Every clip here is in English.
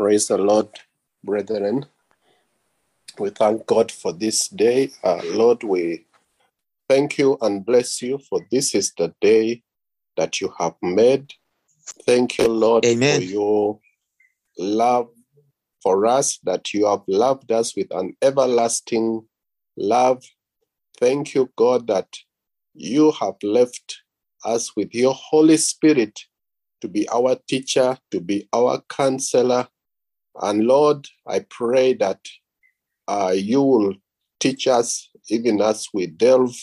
Praise the Lord, brethren. We thank God for this day. Uh, Lord, we thank you and bless you for this is the day that you have made. Thank you, Lord, Amen. for your love for us, that you have loved us with an everlasting love. Thank you, God, that you have left us with your Holy Spirit to be our teacher, to be our counselor. And Lord, I pray that uh, you will teach us even as we delve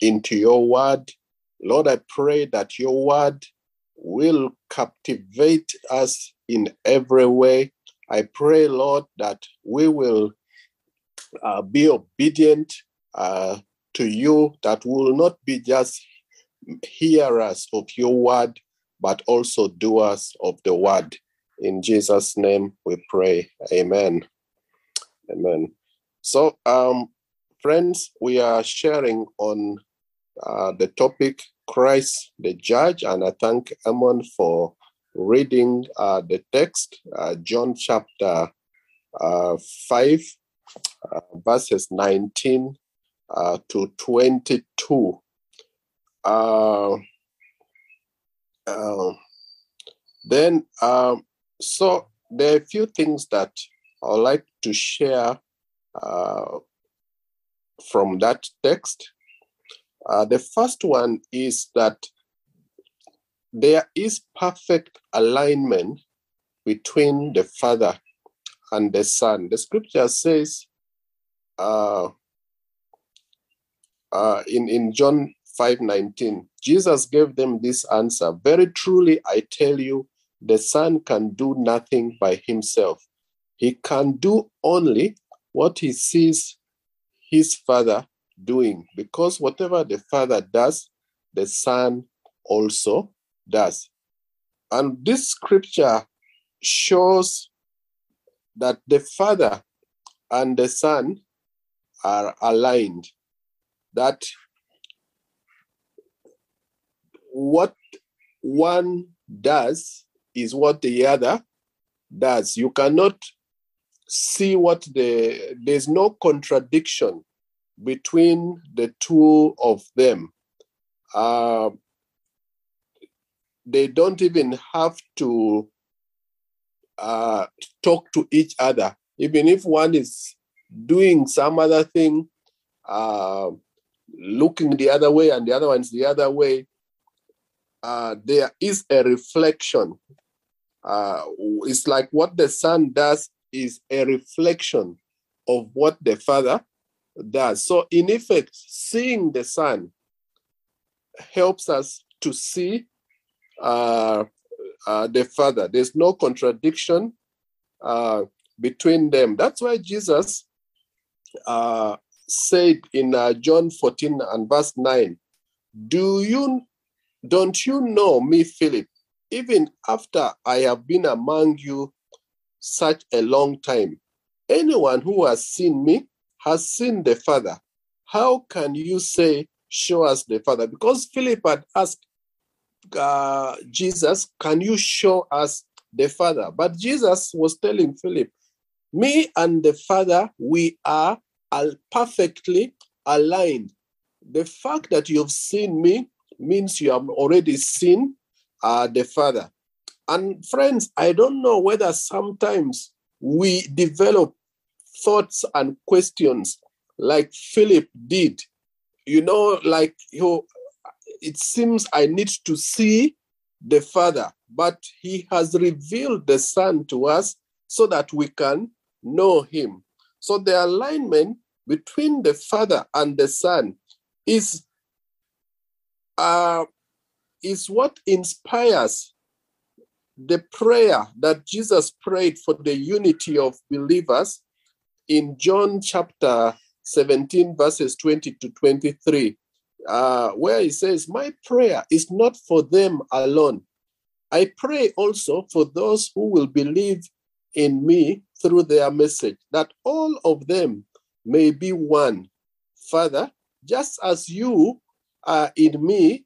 into your word. Lord, I pray that your word will captivate us in every way. I pray, Lord, that we will uh, be obedient uh, to you, that we will not be just hearers of your word, but also doers of the word. In Jesus' name we pray. Amen. Amen. So, um, friends, we are sharing on uh, the topic Christ the Judge, and I thank Amon for reading uh, the text, uh, John chapter uh, 5, uh, verses 19 uh, to 22. Uh, uh, then, um, so there are a few things that I would like to share uh, from that text. Uh, the first one is that there is perfect alignment between the Father and the Son. The scripture says uh, uh, in, in John 5:19, Jesus gave them this answer Very truly, I tell you, the Son can do nothing by himself. He can do only what he sees his Father doing, because whatever the Father does, the Son also does. And this scripture shows that the Father and the Son are aligned, that what one does is what the other does. You cannot see what the, there's no contradiction between the two of them. Uh, they don't even have to uh, talk to each other. Even if one is doing some other thing, uh, looking the other way, and the other one's the other way, uh, there is a reflection. Uh, it's like what the son does is a reflection of what the father does. So, in effect, seeing the son helps us to see uh, uh, the Father. There's no contradiction uh, between them. That's why Jesus uh, said in uh, John 14 and verse 9, Do you don't you know me, Philip? Even after I have been among you such a long time, anyone who has seen me has seen the Father. How can you say, Show us the Father? Because Philip had asked uh, Jesus, Can you show us the Father? But Jesus was telling Philip, Me and the Father, we are perfectly aligned. The fact that you've seen me means you have already seen uh, the Father. And friends, I don't know whether sometimes we develop thoughts and questions like Philip did. You know, like you, it seems I need to see the Father, but He has revealed the Son to us so that we can know Him. So the alignment between the Father and the Son is uh, is what inspires the prayer that Jesus prayed for the unity of believers in John chapter 17, verses 20 to 23, uh, where he says, My prayer is not for them alone. I pray also for those who will believe in me through their message, that all of them may be one. Father, just as you are in me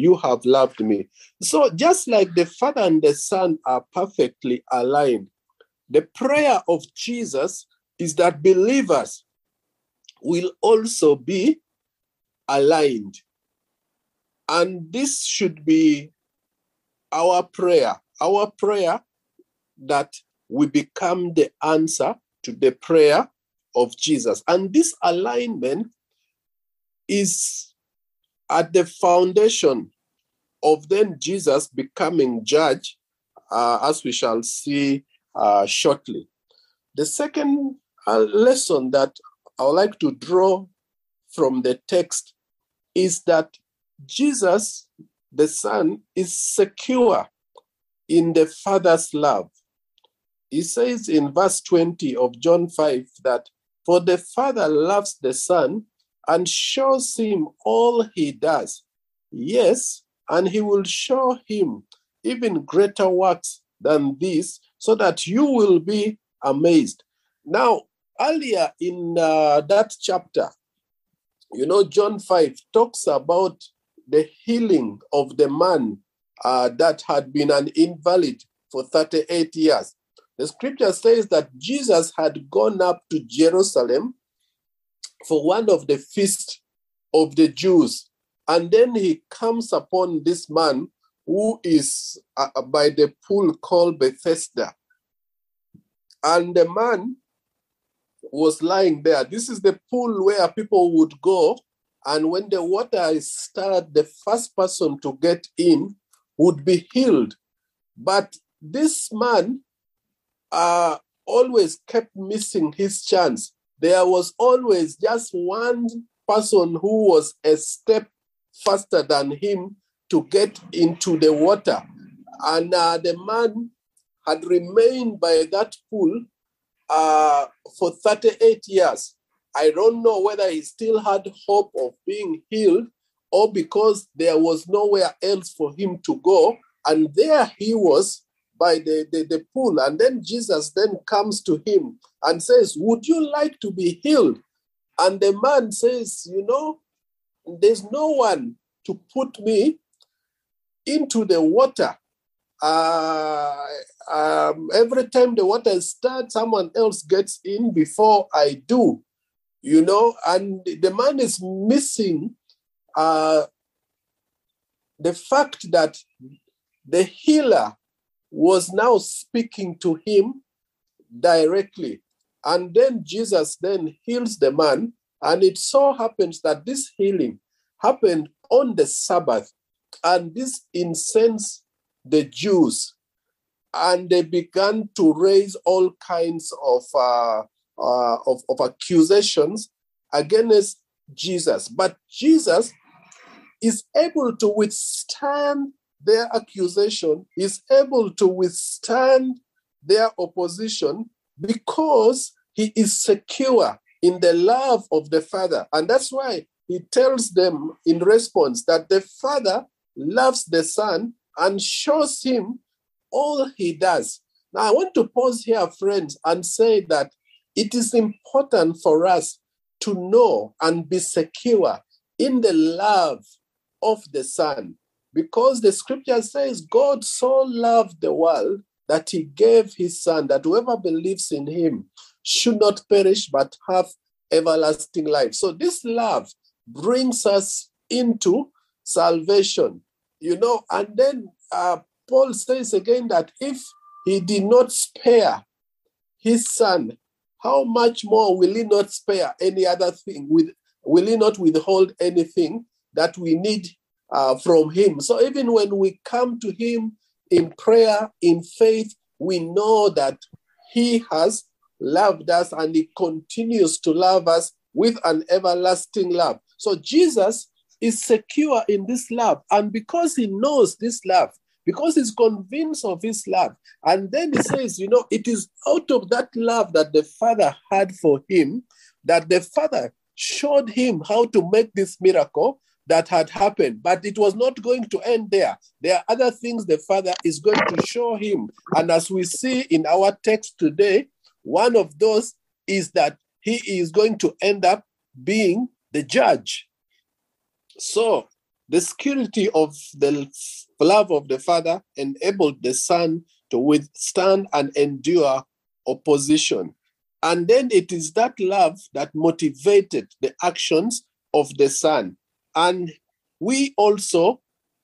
you have loved me. So, just like the Father and the Son are perfectly aligned, the prayer of Jesus is that believers will also be aligned. And this should be our prayer, our prayer that we become the answer to the prayer of Jesus. And this alignment is at the foundation of then Jesus becoming judge, uh, as we shall see uh, shortly. The second uh, lesson that I would like to draw from the text is that Jesus, the Son, is secure in the Father's love. He says in verse 20 of John 5 that, For the Father loves the Son and shows him all he does. Yes, and he will show him even greater works than this, so that you will be amazed. Now, earlier in uh, that chapter, you know, John 5 talks about the healing of the man uh, that had been an invalid for 38 years. The scripture says that Jesus had gone up to Jerusalem for one of the feasts of the Jews. And then he comes upon this man who is uh, uh, by the pool called Bethesda. And the man was lying there. This is the pool where people would go. And when the water is stirred, the first person to get in would be healed. But this man uh, always kept missing his chance. There was always just one person who was a step faster than him to get into the water. And uh, the man had remained by that pool uh, for 38 years. I don't know whether he still had hope of being healed or because there was nowhere else for him to go. And there he was by the, the, the pool. And then Jesus then comes to him and says, Would you like to be healed? And the man says, You know, there's no one to put me into the water. Uh, um, every time the water starts, someone else gets in before I do, you know, and the man is missing uh, the fact that the healer was now speaking to him directly. And then Jesus then heals the man. And it so happens that this healing happened on the Sabbath. And this incensed the Jews. And they began to raise all kinds of, uh, uh, of, of accusations against Jesus. But Jesus is able to withstand their accusation, is able to withstand their opposition because he is secure in the love of the Father. And that's why he tells them in response that the Father loves the Son and shows him all he does. Now, I want to pause here, friends, and say that it is important for us to know and be secure in the love of the Son. Because the scripture says God so loved the world that he gave his son, that whoever believes in him should not perish but have everlasting life. So this love brings us into salvation, you know, and then uh, Paul says again that if he did not spare his son, how much more will he not spare any other thing? With will he not withhold anything that we need uh, from Him. So even when we come to Him in prayer, in faith, we know that He has loved us and He continues to love us with an everlasting love. So Jesus is secure in this love. And because He knows this love, because he's convinced of his love. And then he says, you know, it is out of that love that the Father had for him that the Father showed him how to make this miracle that had happened. But it was not going to end there. There are other things the Father is going to show him. And as we see in our text today, one of those is that he is going to end up being the judge. So the security of the love of the Father enabled the Son to withstand and endure opposition. And then it is that love that motivated the actions of the Son. And we also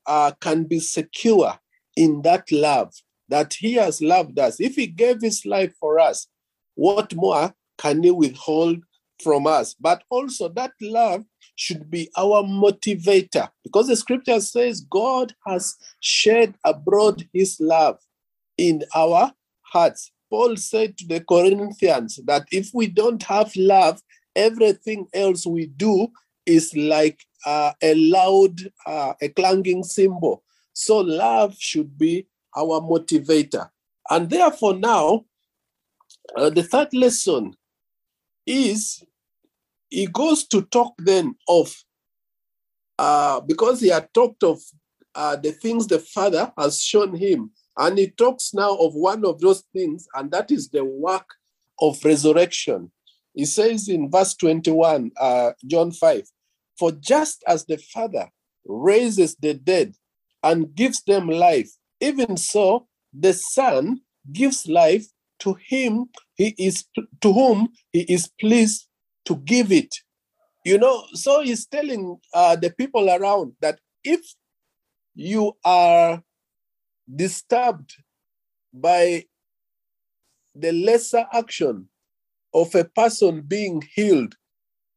uh, can be secure in that love that He has loved us. If He gave His life for us, what more can He withhold from us? But also, that love should be our motivator because the scripture says God has shed abroad His love in our hearts. Paul said to the Corinthians that if we don't have love, everything else we do is like uh, a loud, uh, a clanging cymbal. So love should be our motivator. And therefore, now, uh, the third lesson is he goes to talk then of, uh, because he had talked of uh, the things the Father has shown him, and he talks now of one of those things, and that is the work of resurrection. He says in verse 21, uh, John 5, For just as the Father raises the dead and gives them life, even so the Son gives life to him he is to whom he is pleased to give it. You know, so he's telling uh, the people around that if you are disturbed by the lesser action of a person being healed,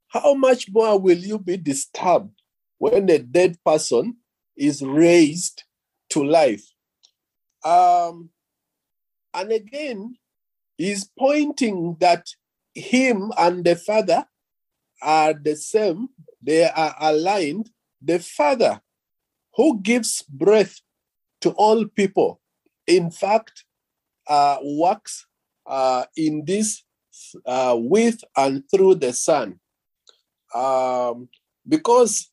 how much more will you be disturbed when a dead person is raised to life? Um, and again, he's pointing that him and the Father are the same, they are aligned. The Father who gives breath to all people, in fact, uh, works uh, in this uh, with and through the Son. Um, because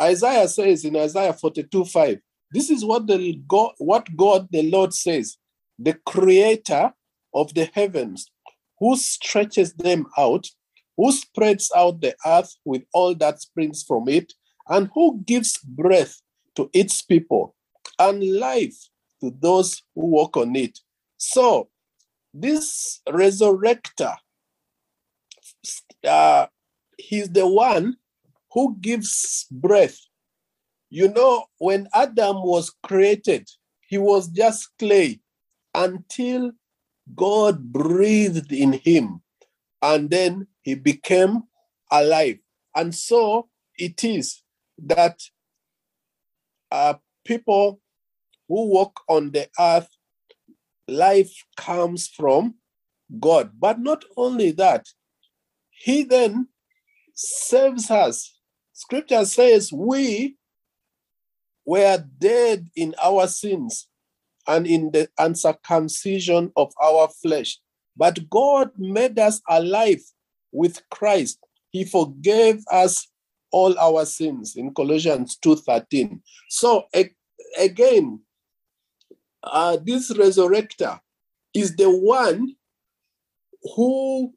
Isaiah says in Isaiah 42 5, this is what the God, what God the Lord says, the creator of the heavens, who stretches them out, who spreads out the earth with all that springs from it, and who gives breath to its people and life to those who walk on it. So, this resurrector, uh, he's the one who gives breath. You know, when Adam was created, he was just clay until God breathed in him and then he became alive. And so it is that uh, people who walk on the earth, life comes from God. But not only that, He then saves us. Scripture says we were dead in our sins and in the uncircumcision of our flesh. But God made us alive with Christ. He forgave us all our sins in Colossians 2:13. So again, uh, this resurrector is the one who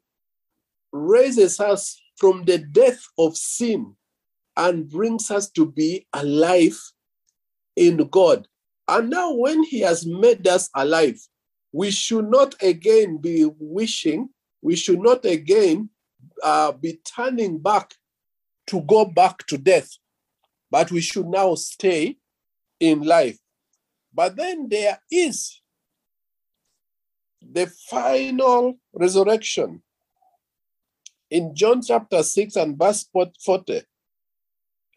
raises us from the death of sin and brings us to be alive in God. And now, when He has made us alive, we should not again be wishing, we should not again uh, be turning back to go back to death, but we should now stay in life. But then there is the final resurrection. In John chapter 6 and verse 40,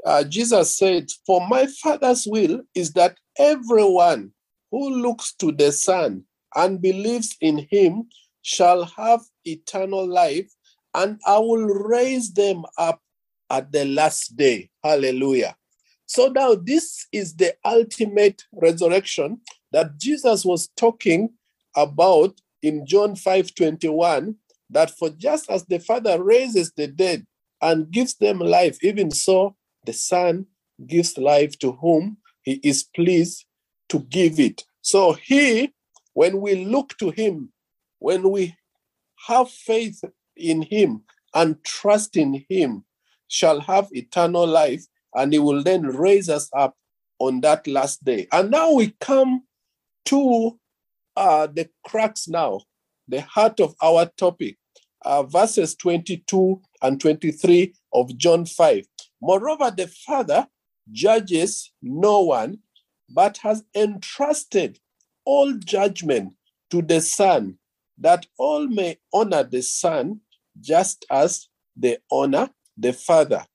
uh, Jesus said, For my Father's will is that everyone who looks to the Son and believes in him shall have eternal life, and I will raise them up at the last day. Hallelujah. So now this is the ultimate resurrection that Jesus was talking about in John 5 21. That for just as the Father raises the dead and gives them life, even so the Son gives life to whom he is pleased to give it. So he, when we look to him, when we have faith in him and trust in him, shall have eternal life, and he will then raise us up on that last day. And now we come to uh, the cracks now, the heart of our topic, uh, verses 22 and 23 of John 5. Moreover, the Father judges no one, but has entrusted all judgment to the Son, that all may honor the Son just as they honor the Father.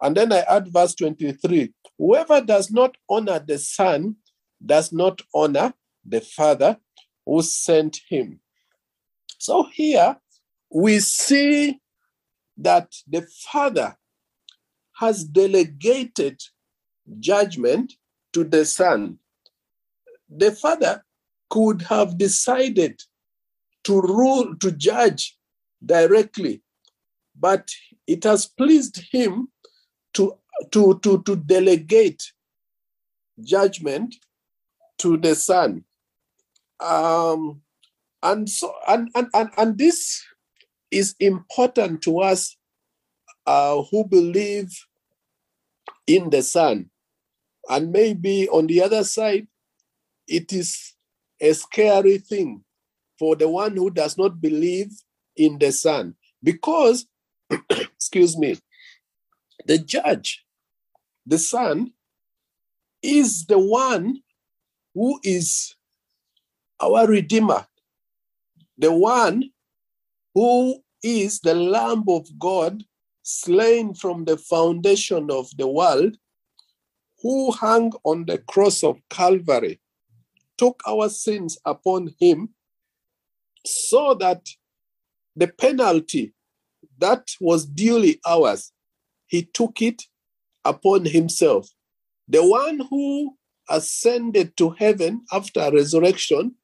And then I add verse 23 Whoever does not honor the Son does not honor the Father who sent him. So here we see that the Father has delegated judgment to the Son. The Father could have decided to rule, to judge directly, but it has pleased him to, to, to, to delegate judgment to the Son. Um, and so and, and, and, and this is important to us uh, who believe in the Son. And maybe on the other side, it is a scary thing for the one who does not believe in the Son. Because, excuse me, the judge, the Son, is the one who is our Redeemer, the one who is the Lamb of God slain from the foundation of the world, who hung on the cross of Calvary, took our sins upon him, so that the penalty that was duly ours, he took it upon himself. The one who ascended to heaven after resurrection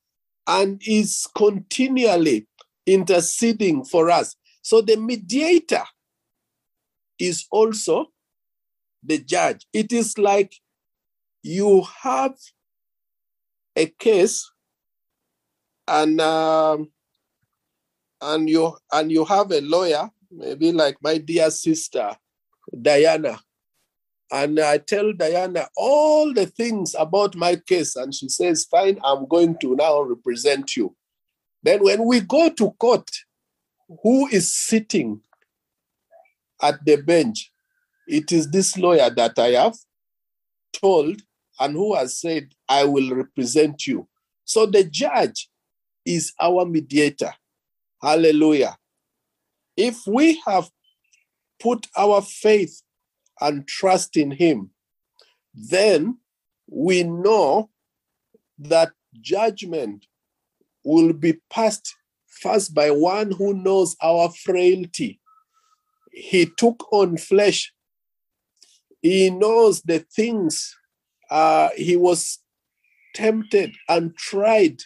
and is continually interceding for us. So the mediator is also the judge. It is like you have a case and um, and you and you have a lawyer, maybe like my dear sister Diana, and I tell Diana all the things about my case, and she says, "Fine, I'm going to now represent you." Then when we go to court, who is sitting at the bench? It is this lawyer that I have told and who has said, I will represent you. So the judge is our mediator. Hallelujah. If we have put our faith and trust in him, then we know that judgment will be passed first by one who knows our frailty. He took on flesh. He knows the things uh, he was tempted and tried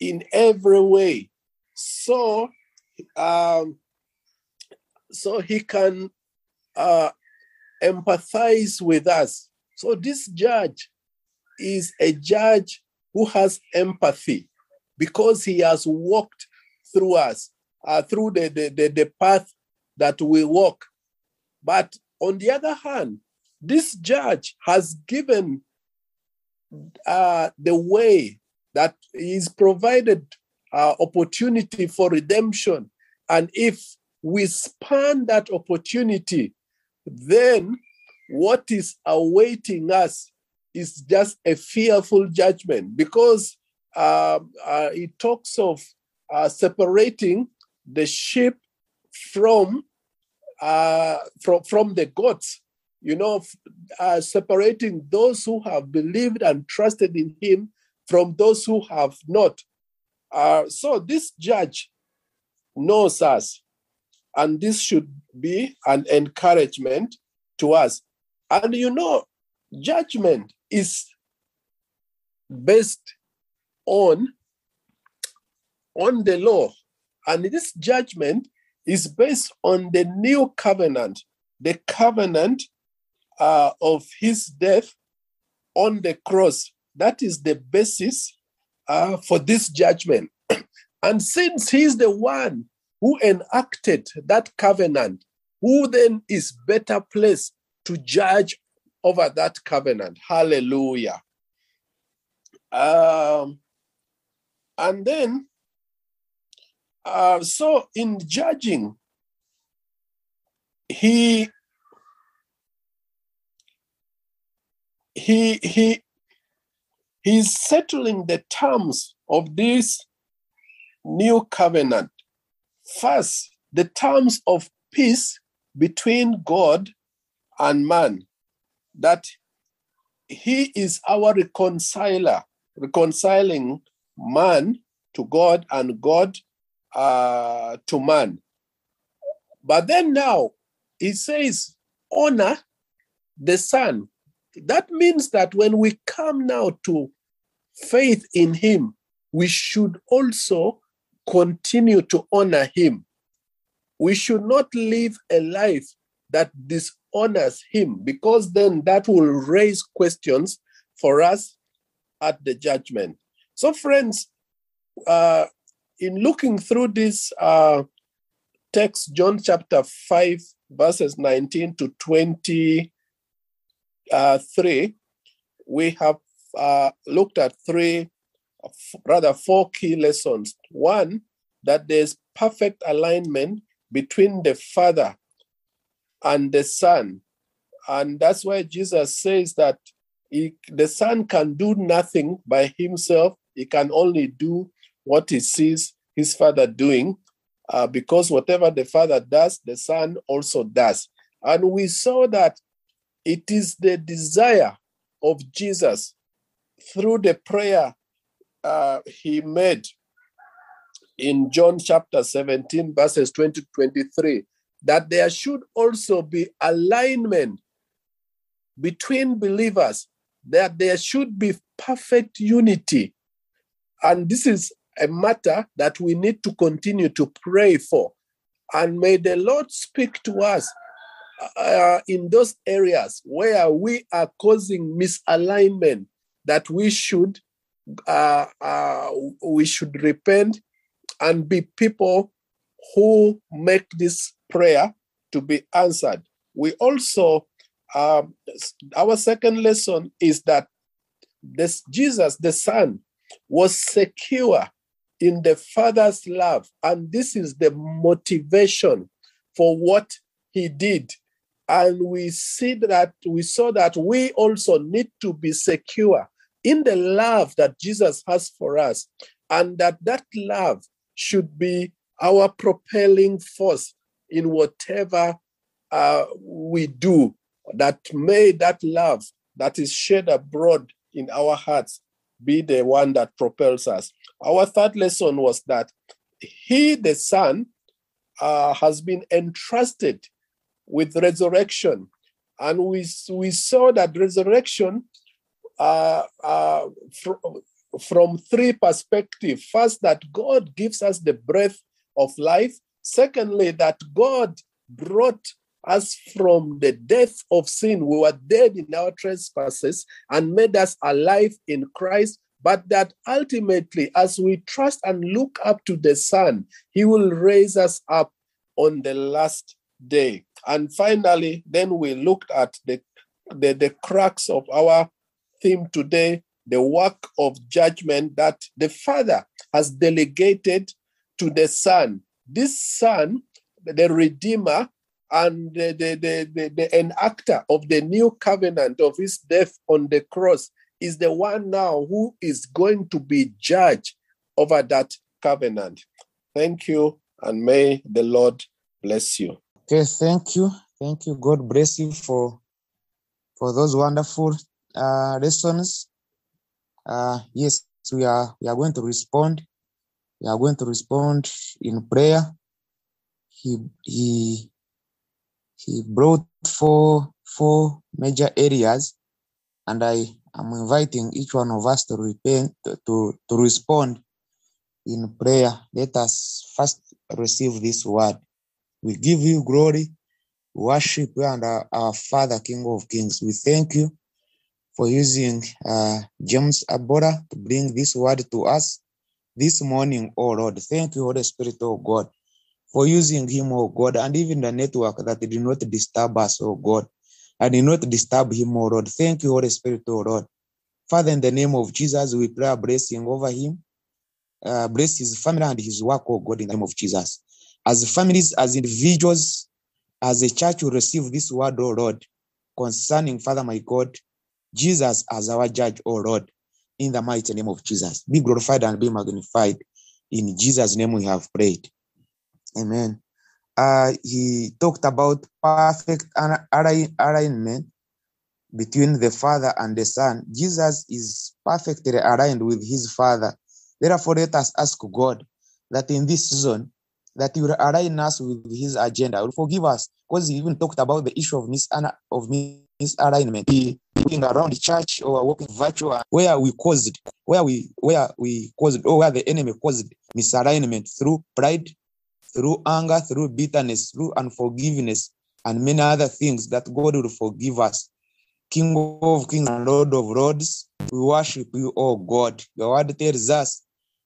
in every way. So, um, so he can uh, empathize with us. So this judge is a judge who has empathy because he has walked through us, uh, through the, the, the, the path that we walk. But on the other hand, this judge has given uh, the way that is provided uh, opportunity for redemption. And if we span that opportunity, then what is awaiting us is just a fearful judgment because uh, uh, it talks of uh, separating the sheep from, uh, from, from the goats you know, uh, separating those who have believed and trusted in him from those who have not. Uh, so this judge knows us, and this should be an encouragement to us. And you know, judgment is based on on the law. And this judgment is based on the new covenant the covenant uh, of his death on the cross. That is the basis uh, for this judgment. And since he's the one who enacted that covenant who then is better placed to judge over that covenant? Hallelujah. Um, and then, uh, so in judging, he he he he's settling the terms of this new covenant. First, the terms of peace between God and man, that he is our reconciler reconciling man to God and God uh, to man. But then now he says, honor the Son. That means that when we come now to faith in him, we should also continue to honor him. We should not live a life that dishonors him because then that will raise questions for us at the judgment. So, friends, uh, in looking through this uh, text, John chapter 5, verses 19 to 23, uh, we have uh, looked at three, rather four key lessons. One, that there's perfect alignment between the Father and the Son. And that's why Jesus says that he, the son can do nothing by himself. He can only do what he sees his father doing, uh, because whatever the father does, the son also does. And we saw that it is the desire of Jesus through the prayer uh, he made in John chapter 17, verses 20 to 23, that there should also be alignment between believers that there should be perfect unity. And this is a matter that we need to continue to pray for. And may the Lord speak to us uh, in those areas where we are causing misalignment that we should uh, uh, we should repent and be people who make this prayer to be answered. We also um, our second lesson is that this Jesus, the Son, was secure in the Father's love. And this is the motivation for what he did. And we see that we saw that we also need to be secure in the love that Jesus has for us, and that that love should be our propelling force in whatever uh, we do that may that love that is shed abroad in our hearts be the one that propels us. Our third lesson was that He, the Son, uh, has been entrusted with resurrection. And we, we saw that resurrection uh, uh, fr- from three perspectives. First, that God gives us the breath of life. Secondly, that God brought us from the death of sin. We were dead in our trespasses and made us alive in Christ. But that ultimately, as we trust and look up to the Son, He will raise us up on the last day. And finally, then we looked at the, the, the crux of our theme today the work of judgment that the Father has delegated to the Son. This Son, the Redeemer, and the, the, the, the, enactor of the new covenant of his death on the cross is the one now who is going to be judge over that covenant. Thank you, and may the Lord bless you. Okay, thank you. Thank you. God bless you for for those wonderful uh, lessons. Uh, yes, we are we are going to respond. We are going to respond in prayer. He he he brought four four major areas And I am inviting each one of us to repent, to, to respond in prayer. Let us first receive this word. We give you glory, worship you, and our, our Father, King of Kings. We thank you for using uh, James Abola to bring this word to us this morning, oh Lord. Thank you, Holy Spirit, oh God, for using him, oh God, and even the network that did not disturb us, oh God. I did not disturb him, oh Lord. Thank you, Holy Spirit, oh Lord. Father, in the name of Jesus, we pray a blessing over him. Uh, bless his family and his work, oh God, in the name of Jesus. As families, as individuals, as a church, we receive this word, oh Lord, concerning Father, my God, Jesus as our judge, oh Lord, in the mighty name of Jesus. Be glorified and be magnified. In Jesus' name we have prayed. Amen. Uh, he talked about perfect alignment between the Father and the Son. Jesus is perfectly aligned with his Father. Therefore, let us ask God that in this season, that he will align us with his agenda, will forgive us, because he even talked about the issue of mis of misalignment. He around the church or walking virtual, where we caused, where we where we caused, or where the enemy caused misalignment through pride, through anger, through bitterness, through unforgiveness, and many other things that God will forgive us. King of kings and Lord of lords, we worship you, oh God. Your word tells us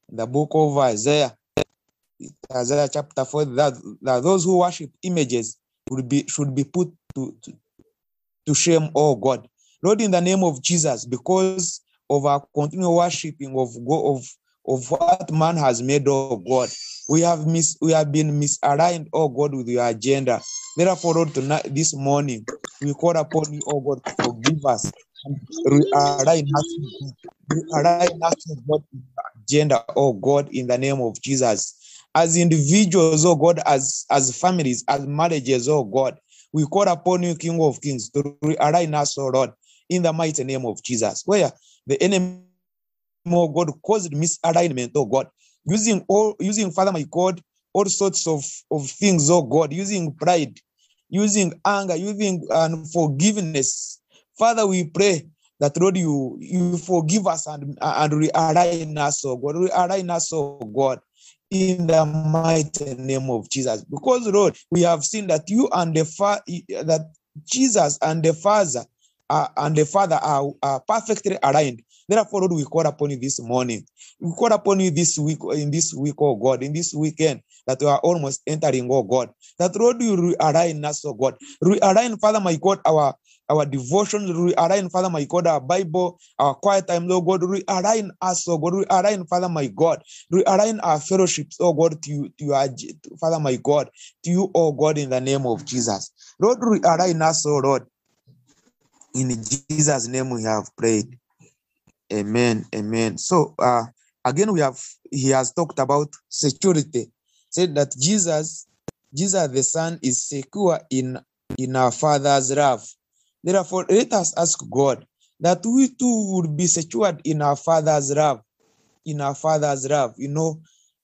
in the book of Isaiah, Isaiah chapter 4, that, that those who worship images would be should be put to, to, to shame, oh God. Lord, in the name of Jesus, because of our continual worshiping of God, of, of what man has made, oh God, we have mis we have been misaligned, oh God, with your agenda. Therefore, Lord, tonight this morning we call upon you, oh God, to forgive us and realign us, realign us with God agenda, oh God, in the name of Jesus. As individuals, oh God, as as families, as marriages, oh God, we call upon you, King of Kings, to realign us, oh Lord, in the mighty name of Jesus. Where the enemy, oh God, caused misalignment, oh God, using all using Father my God, all sorts of, of things, oh God, using pride, using anger, using unforgiveness. Father, we pray that Lord, you you forgive us and and realign us, oh God, realign us, oh God, in the mighty name of Jesus. Because Lord, we have seen that you and the Father, that Jesus and the Father uh, and the Father are, are perfectly aligned. Therefore, Lord, we call upon you this morning. We call upon you this week, in this week, oh God, in this weekend that we are almost entering, oh God. That Lord, you realign us, oh God. Realign, Father, my God, our our devotions, realign, Father, my God, our Bible, our quiet time, oh God, realign us, oh God, realign, Father, my God, realign our fellowships, oh God, to you, to your, to, Father, my God, to you, oh God, in the name of Jesus. Lord, realign us, oh Lord. In Jesus' name we have prayed. Amen. Amen. So uh again we have he has talked about security. Said that Jesus, Jesus the Son is secure in in our Father's love. Therefore, let us ask God that we too would be secured in our Father's love. In our Father's love. You know,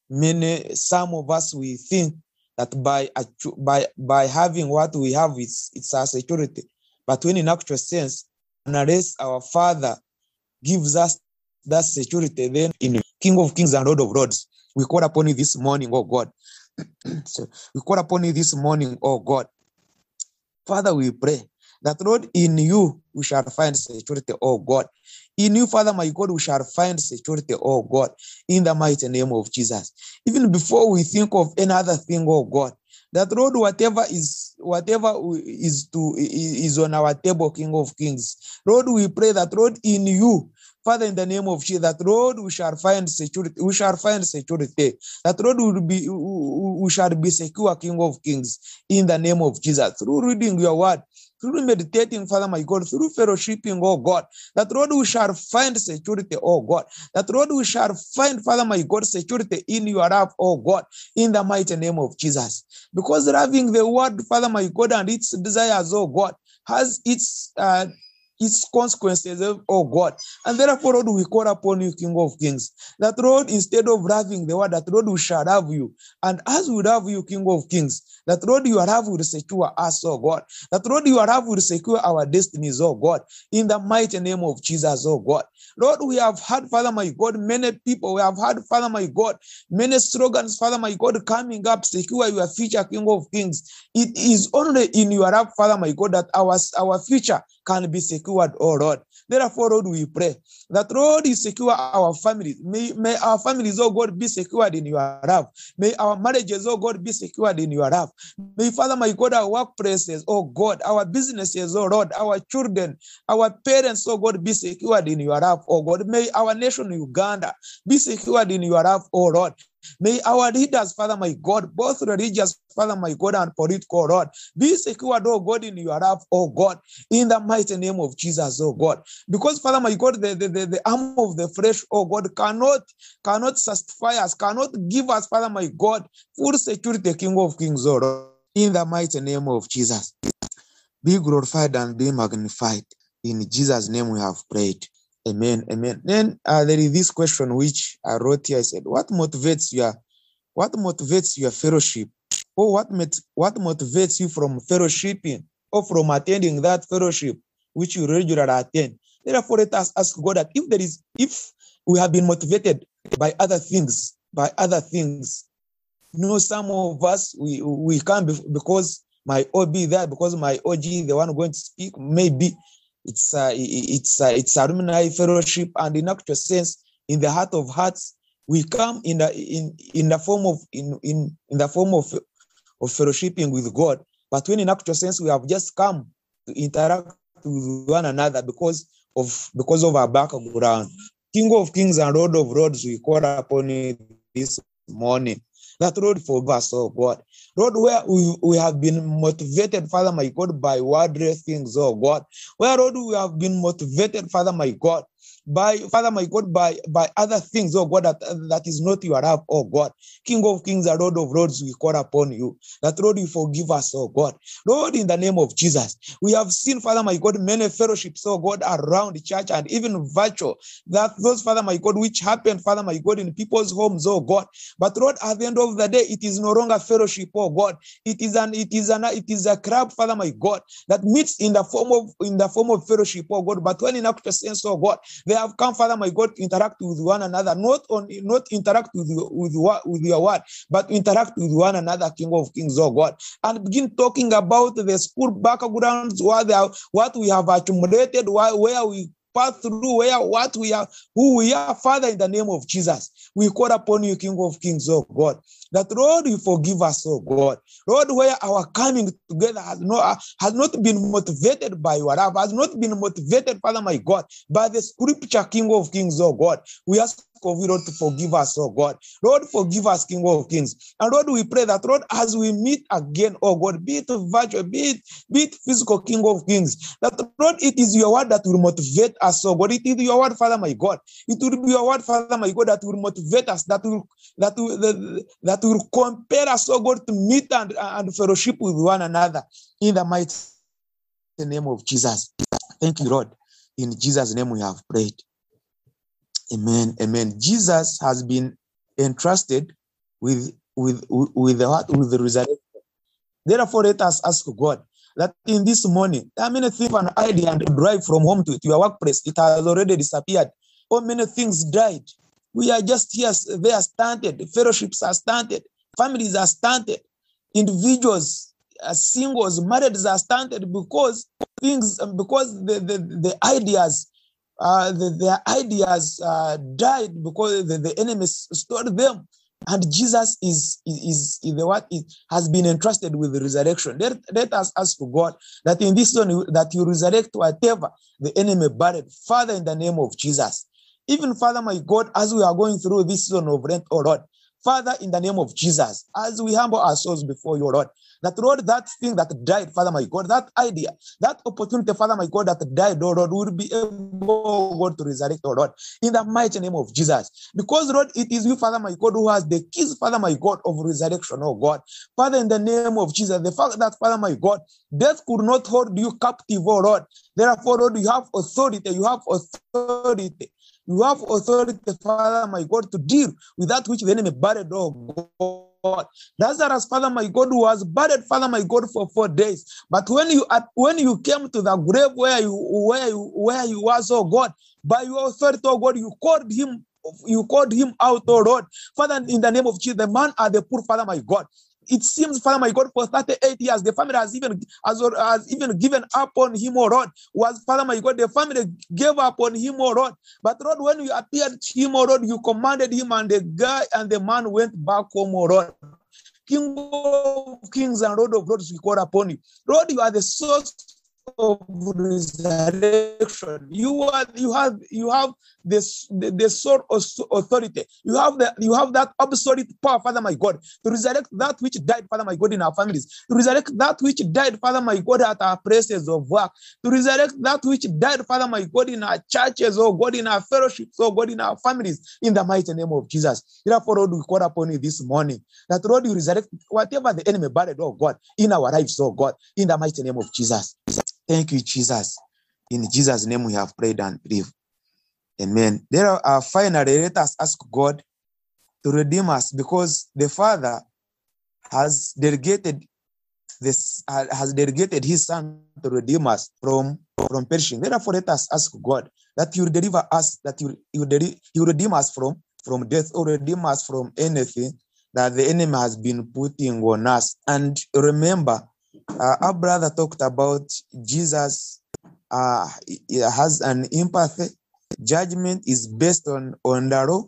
many some of us we think that by by by having what we have, it's it's our security. But when in actual sense, unless our Father gives us that security, then in King of Kings and Lord of Lords, we call upon you this morning, oh God. so we call upon you this morning, oh God. Father, we pray that Lord, in you we shall find security, oh God. In you, Father, my God, we shall find security, oh God, in the mighty name of Jesus. Even before we think of any other thing, oh God, that Lord, whatever is whatever is to is on our table, King of Kings, Lord, we pray that Lord, in you, Father, in the name of Jesus, that Lord, we shall find security. We shall find security. That Lord will be, we shall be secure, King of Kings, in the name of Jesus. Through reading your word, through meditating, Father, my God, through fellowshipping, oh God, that Lord, we shall find security, oh God. That Lord, we shall find, Father, my God, security in your love, oh God, in the mighty name of Jesus. Because loving the word, Father, my God, and its desires, oh God, has its uh, its consequences, oh God. And therefore, Lord, we call upon you, King of Kings, that Lord, instead of loving the word, that Lord, we shall love you. And as we love you, King of Kings, that Lord, your love will secure us, oh God. That Lord, your love will secure our destinies, oh God. In the mighty name of Jesus, oh God. Lord, we have had, Father, my God, many people, we have had, Father, my God, many slogans, Father, my God, coming up, secure your future, King of Kings. It is only in your love, Father, my God, that our, our future can be secured, oh Lord. Therefore, Lord, we pray that, Lord, you secure our families. May, may our families, oh God, be secured in your love. May our marriages, oh God, be secured in your love. May, Father, my God, our workplaces, oh God, our businesses, oh Lord, our children, our parents, oh God, be secured in your love, oh God. May our nation, Uganda, be secured in your love, oh Lord. May our leaders, Father my God, both religious, Father my God, and political, Lord, be secured, oh God, in your love, oh God, in the mighty name of Jesus, oh God. Because, Father my God, the, the, the, the arm of the flesh, oh God, cannot, cannot satisfy us, cannot give us, Father my God, full security, King of Kings, oh Lord, in the mighty name of Jesus. Be glorified and be magnified. In Jesus' name we have prayed. Amen. Amen. Then uh, there is this question which I wrote here. I said, "What motivates your, what motivates your fellowship, or what met, what motivates you from fellowshipping or from attending that fellowship which you regularly attend?" Therefore, let us ask God that if there is, if we have been motivated by other things, by other things, you know, some of us we we come because my OB there, because my OG the one going to speak, maybe Uh, uh, it's a, it's a, it's alumni fellowship, and in actual sense, in the heart of hearts, we come in the in in the form of in in in the form of of fellowshipping with God. But when in actual sense, we have just come to interact with one another because of because of our background. King of Kings and Lord of Lords, we call upon you this morning. That road for us, oh God. Lord, where we, we have been motivated, Father my God, by worldly things, oh God. Where, Lord, we have been motivated, Father my God, by Father my God, by by other things, oh God, that, that is not your love, oh God. King of Kings and Lord of Lords, we call upon you. That Lord, you forgive us, oh God. Lord, in the name of Jesus, we have seen, Father my God, many fellowships, oh God, around the church and even virtual. That those, Father my God, which happened, Father my God, in people's homes, oh God. But Lord, at the end of the day, it is no longer fellowship, oh God. It is an it is an it is a crowd, Father my God, that meets in the form of in the form of fellowship, oh God. But when in actual sense, oh God, they have come, Father my God, to interact with one another, not on not interact with you, with with your word, but interact with one another, King of Kings, oh God, and begin talking about the school backgrounds, what they are, what we have accumulated, where we pass through, where what we are, who we are, Father, in the name of Jesus. We call upon you, King of Kings, oh God, that Lord, you forgive us, oh God. Lord, where our coming together has not, has not been motivated by your love, has not been motivated, Father, my God, by the scripture, King of Kings, oh God. We ask of you, Lord, to forgive us, oh God. Lord, forgive us, King of Kings. And Lord, we pray that, Lord, as we meet again, oh God, be it virtual, be it, be it physical, King of Kings, that, Lord, it is your word that will motivate us, oh God. It is your word, Father, my God. It will be your word, Father, my God, that will motivate us, that will, that will, that, that will compel us, oh God, to meet and, and fellowship with one another in the mighty name of Jesus. Thank you, Lord. In Jesus' name we have prayed. Amen. Amen. Jesus has been entrusted with with with the with the resurrection. Therefore, let us ask God that in this morning, how many things an idea and drive from home to, your workplace, it has already disappeared. How many things died? We are just here, they are stunted, fellowships are stunted, families are stunted, individuals, uh, singles, marriages are stunted because things, because the, the, the ideas uh, the, their ideas uh, died because the, the enemy stole them. And Jesus is, is, is the what is, has been entrusted with the resurrection. Let, let us ask for God that in this one that you resurrect whatever the enemy buried. Father, in the name of Jesus. Even Father, my God, as we are going through this season of Lent, oh Lord, Father, in the name of Jesus, as we humble ourselves before you, Lord, that Lord, that thing that died, Father my God, that idea, that opportunity, Father my God, that died, oh Lord, will be able, God, to resurrect, oh Lord, in the mighty name of Jesus. Because, Lord, it is you, Father my God, who has the keys, Father my God, of resurrection, oh God. Father, in the name of Jesus, the fact that, Father my God, death could not hold you captive, oh Lord. Therefore, Lord, you have authority, you have authority. You have authority, Father, my God, to deal with that which the enemy buried, oh God. Lazarus, Father, my God, was buried, Father, my God, for four days. But when you when you came to the grave where you where you where you was, oh God, by your authority, oh God, you called him you called him out, oh Lord. Father, in the name of Jesus, the man are the poor, Father, my God it seems, Father my God, for 38 years, the family has even has, has even given up on him, or Lord. Was Father my God, the family gave up on him, or Lord. But Lord, when you appeared to him, or Lord, you commanded him, and the guy and the man went back home, or Lord. King of kings and Lord of lords, we call upon you. Lord, you are the source of resurrection. You are you have you have this the, the soul of authority. You have the you have that absolute power, Father my God, to resurrect that which died, Father my God, in our families, to resurrect that which died, Father my God, at our places of work, to resurrect that which died, Father my God, in our churches, oh God, in our fellowships, oh God, in our families, in the mighty name of Jesus. Therefore, Lord, we call upon you this morning that Lord, you resurrect whatever the enemy buried, oh God, in our lives, oh God, in the mighty name of Jesus. Thank you, Jesus. In Jesus' name we have prayed and believe. Amen. There are uh, finally let us ask God to redeem us because the Father has delegated this uh, has delegated his son to redeem us from from perishing. Therefore, let us ask God that will deliver us, that will, he will redeem us from from death or redeem us from anything that the enemy has been putting on us. And remember, uh, our brother talked about Jesus uh, has an empathy. Judgment is based on, on the law,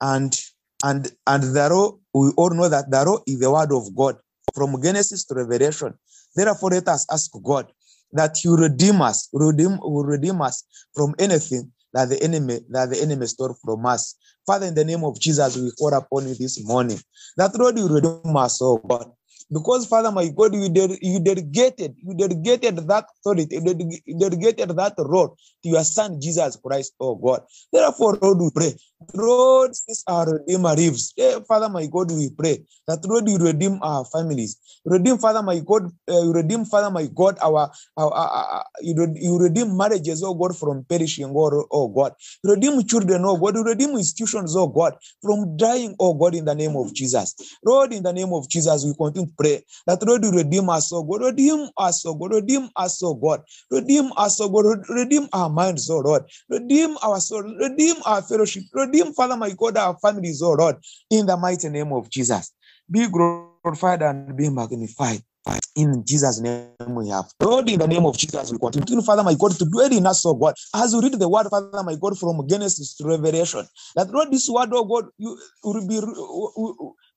and and and the law, we all know that the law is the word of God from Genesis to Revelation. Therefore, let us ask God that He redeem us, redeem, redeem us from anything that the enemy that the enemy stole from us. Father, in the name of Jesus, we call upon you this morning. That Lord, you redeem us, oh God. Because, Father, my God, you, ded- you dedicated, you dedicated that authority, you dedicated that role to your Son, Jesus Christ, oh God. Therefore, Lord, we pray. Lord, since our Redeemer lives, eh, Father, my God, we pray that, Lord, you redeem our families. Redeem, Father, my God, uh, you redeem, Father, my God, our, our, our, you, redeem marriages, oh God, from perishing, oh, oh God. Redeem children, oh God. Redeem institutions, oh God, from dying, oh God, in the name of Jesus. Lord, in the name of Jesus, we continue to pray that, Lord, you redeem us, oh God. Redeem us, oh God. Redeem us, oh God. Redeem us, oh God. Redeem our minds, oh Lord. Redeem our soul. Redeem our fellowship. Redeem, Father, my God, our families, oh Lord, in the mighty name of Jesus. Be glorified and be magnified. In Jesus' name we have. Lord, in the name of Jesus, we continue, Father, my God, to dwell in us, oh God, as we read the word, Father, my God, from Genesis to Revelation. That, Lord, this word, oh God, you will be,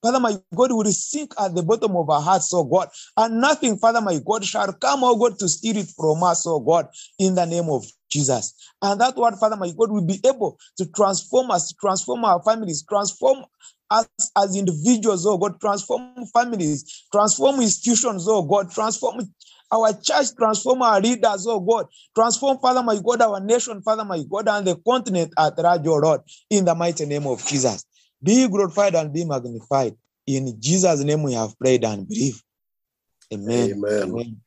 Father, my God, will sink at the bottom of our hearts, oh God, and nothing, Father, my God, shall come, oh God, to steal it from us, oh God, in the name of Jesus. And that word, Father, my God, will be able to transform us, transform our families, transform us as individuals, oh God, transform families, transform institutions, oh God, transform our church, transform our leaders, oh God, transform, Father, my God, our nation, Father, my God, and the continent at large, oh Lord, in the mighty name of Jesus. Be glorified and be magnified. In Jesus' name we have prayed and believe. Amen. Amen. Amen.